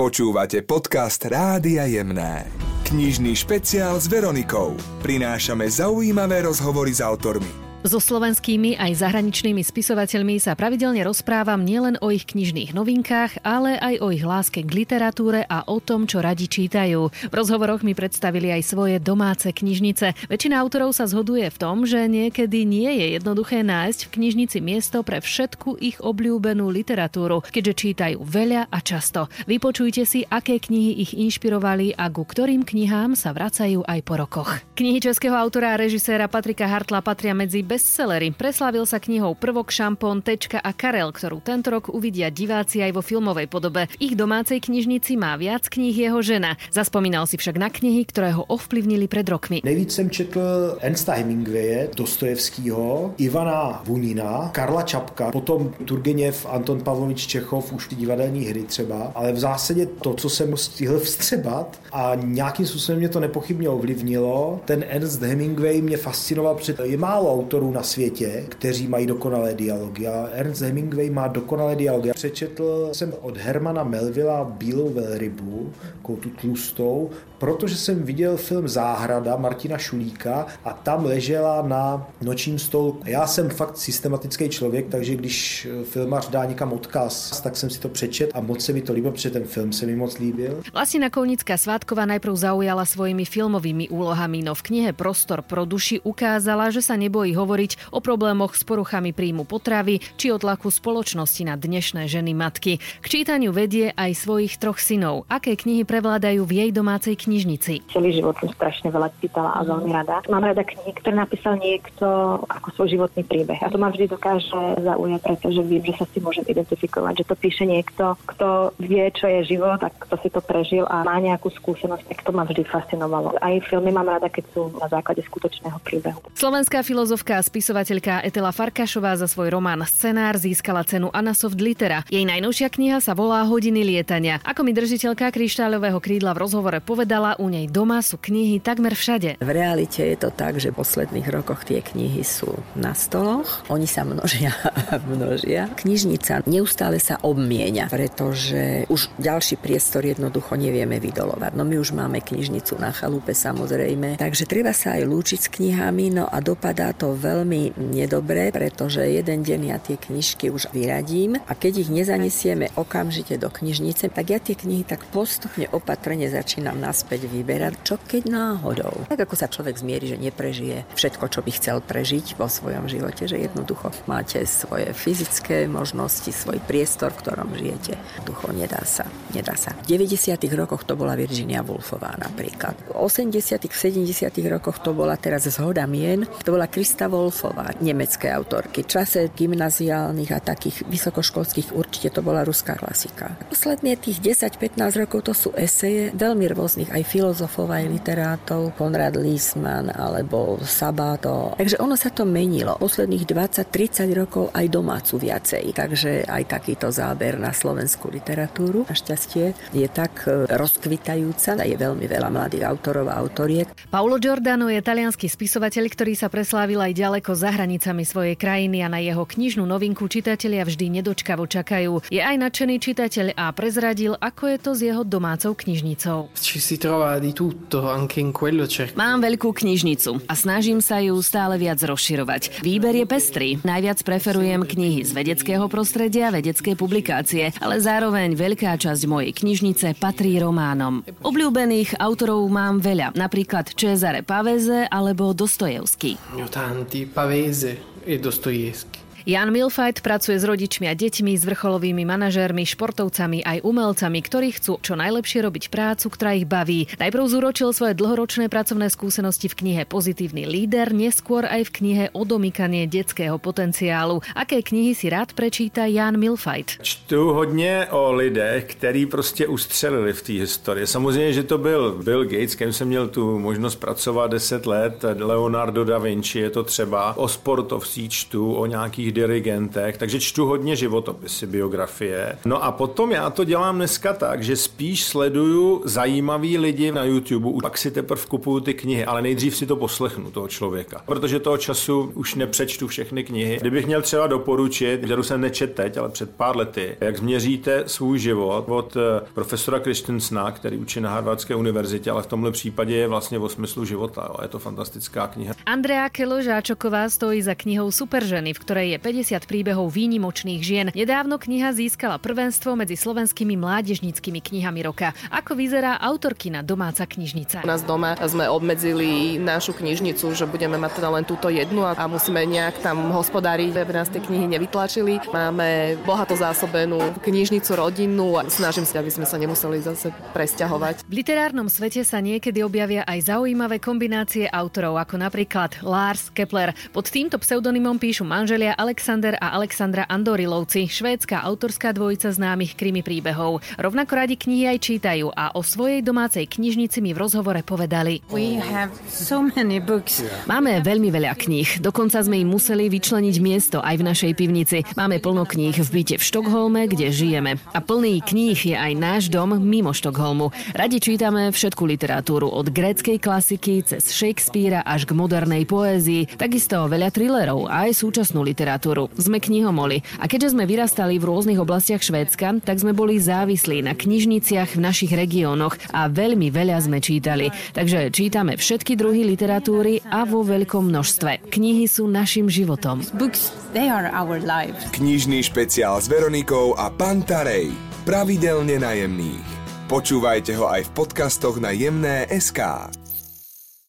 Počúvate podcast Rádia Jemné. Knižný špeciál s Veronikou. Prinášame zaujímavé rozhovory s autormi so slovenskými aj zahraničnými spisovateľmi sa pravidelne rozprávam nielen o ich knižných novinkách, ale aj o ich láske k literatúre a o tom, čo radi čítajú. V rozhovoroch mi predstavili aj svoje domáce knižnice. Väčšina autorov sa zhoduje v tom, že niekedy nie je jednoduché nájsť v knižnici miesto pre všetku ich obľúbenú literatúru, keďže čítajú veľa a často. Vypočujte si, aké knihy ich inšpirovali a ku ktorým knihám sa vracajú aj po rokoch. Knihy českého autora a režiséra Patrika Hartla patria medzi bestsellery. Preslávil sa knihou Prvok, Šampón, Tečka a Karel, ktorú tento rok uvidia diváci aj vo filmovej podobe. V ich domácej knižnici má viac kníh jeho žena. Zaspomínal si však na knihy, ktoré ho ovplyvnili pred rokmi. Nejvíc jsem četl Ernsta Hemingwaye, Dostojevského, Ivana Vunina, Karla Čapka, potom Turgeněv, Anton Pavlovič Čechov, už ty divadelní hry třeba, ale v zásadě to, co jsem stihl vstřebat a nějakým způsobem mě to nepochybně ovlivnilo, ten Ernst Hemingway mě fascinoval, protože je málo autorů, autorů na světě, kteří mají dokonalé dialogy. A Ernst Hemingway má dokonalé dialogy. Přečetl jsem od Hermana Melvilla Bílou velrybu, tu tlustou, protože jsem viděl film Záhrada Martina Šulíka a tam ležela na nočním stolu. Já jsem fakt systematický člověk, takže když filmař dá někam odkaz, tak jsem si to přečet a moc se mi to líbilo, protože ten film se mi moc líbil. Vlastina Kounická Svátková najprv zaujala svojimi filmovými úlohami, no v knihe Prostor pro duši ukázala, že sa nebojí hovoriť o problémoch s poruchami príjmu potravy či o tlaku spoločnosti na dnešné ženy matky. K čítaniu vedie aj svojich troch synov. Aké knihy prevládajú v jej domácej knižnici? Celý život som strašne veľa čítala a veľmi rada. Mám rada knihy, ktoré napísal niekto ako svoj životný príbeh. A to ma vždy dokáže zaujať, pretože viem, že sa si môžem identifikovať, že to píše niekto, kto vie, čo je život a kto si to prežil a má nejakú skúsenosť, tak to ma vždy fascinovalo. Aj filmy mám rada, keď sú na základe skutočného príbehu. Slovenská filozofka Česká spisovateľka Etela Farkašová za svoj román Scenár získala cenu Anasoft Litera. Jej najnovšia kniha sa volá Hodiny lietania. Ako mi držiteľka kryštáľového krídla v rozhovore povedala, u nej doma sú knihy takmer všade. V realite je to tak, že v posledných rokoch tie knihy sú na stoloch, oni sa množia a množia. Knižnica neustále sa obmienia, pretože už ďalší priestor jednoducho nevieme vydolovať. No my už máme knižnicu na chalupe samozrejme, takže treba sa aj lúčiť s knihami, no a dopadá to veľmi nedobré, pretože jeden deň ja tie knižky už vyradím a keď ich nezanesieme okamžite do knižnice, tak ja tie knihy tak postupne opatrne začínam naspäť vyberať, čo keď náhodou. Tak ako sa človek zmierí, že neprežije všetko, čo by chcel prežiť vo svojom živote, že jednoducho máte svoje fyzické možnosti, svoj priestor, v ktorom žijete. Ducho nedá sa, nedá sa. V 90. rokoch to bola Virginia Woolfová napríklad. V 80. 70. rokoch to bola teraz zhoda mien, to bola Krista Wolfová, nemecké autorky. V čase gymnaziálnych a takých vysokoškolských určite to bola ruská klasika. Posledné tých 10-15 rokov to sú eseje veľmi rôznych aj filozofov, aj literátov, Konrad Liesman alebo Sabato. Takže ono sa to menilo. Posledných 20-30 rokov aj domácu viacej. Takže aj takýto záber na slovenskú literatúru. Našťastie je tak e, rozkvitajúca. Je veľmi veľa mladých autorov a autoriek. Paolo Giordano je talianský spisovateľ, ktorý sa preslávil aj ďaleko za hranicami svojej krajiny a na jeho knižnú novinku čitatelia vždy nedočkavo čakajú. Je aj nadšený čitateľ a prezradil, ako je to s jeho domácou knižnicou. Mám veľkú knižnicu a snažím sa ju stále viac rozširovať. Výber je pestrý. Najviac preferujem knihy z vedeckého prostredia, vedecké publikácie, ale zároveň veľká časť mojej knižnice patrí románom. Obľúbených autorov mám veľa, napríklad Cesare Pavese alebo Dostojevský. Tanti, Pavese e Dostoevsky. Jan Milfajt pracuje s rodičmi a deťmi, s vrcholovými manažérmi, športovcami aj umelcami, ktorí chcú čo najlepšie robiť prácu, ktorá ich baví. Najprv zúročil svoje dlhoročné pracovné skúsenosti v knihe Pozitívny líder, neskôr aj v knihe Odomykanie detského potenciálu. Aké knihy si rád prečíta Jan Milfajt? Čtu hodně o lidech, který prostě ustřelili v té historii. Samozřejmě, že to byl Bill Gates, kterým jsem měl tu možnost pracovat 10 let, Leonardo da Vinci je to třeba, o sportovcích čtu, o nějakých velkých dirigentech, takže čtu hodně životopisy, biografie. No a potom já to dělám dneska tak, že spíš sleduju zajímavý lidi na YouTube, pak si teprve kupuju ty knihy, ale nejdřív si to poslechnu toho člověka, protože toho času už nepřečtu všechny knihy. Kdybych měl třeba doporučit, kterou jsem nečet teď, ale před pár lety, jak změříte svůj život od eh, profesora Christensna, který učí na Harvardské univerzitě, ale v tomhle případě je vlastně o smyslu života. Jo. Je to fantastická kniha. Andrea Keložáčoková stojí za knihou Superženy, v ktorej je 50 príbehov výnimočných žien. Nedávno kniha získala prvenstvo medzi slovenskými mládežníckými knihami roka. Ako vyzerá autorkina domáca knižnica? U nás doma sme obmedzili našu knižnicu, že budeme mať teda len túto jednu a musíme nejak tam hospodáriť, aby nás tie knihy nevytlačili. Máme bohato zásobenú knižnicu rodinnú a snažím sa, aby sme sa nemuseli zase presťahovať. V literárnom svete sa niekedy objavia aj zaujímavé kombinácie autorov, ako napríklad Lars Kepler. Pod týmto pseudonymom píšu manželia Alexander a Alexandra Andorilovci, švédska autorská dvojica známych krimi príbehov. Rovnako radi knihy aj čítajú a o svojej domácej knižnici mi v rozhovore povedali. So Máme veľmi veľa kníh, dokonca sme im museli vyčleniť miesto aj v našej pivnici. Máme plno kníh v byte v Štokholme, kde žijeme. A plný kníh je aj náš dom mimo Štokholmu. Radi čítame všetku literatúru od gréckej klasiky cez Shakespearea až k modernej poézii, takisto veľa thrillerov a aj súčasnú literatúru. Sme knihomoli a keďže sme vyrastali v rôznych oblastiach Švédska, tak sme boli závislí na knižniciach v našich regiónoch a veľmi veľa sme čítali. Takže čítame všetky druhy literatúry a vo veľkom množstve. Knihy sú našim životom. Books, they are our life. Knižný špeciál s Veronikou a Pantarej. Pravidelne najemných. Počúvajte ho aj v podcastoch na jemné.sk.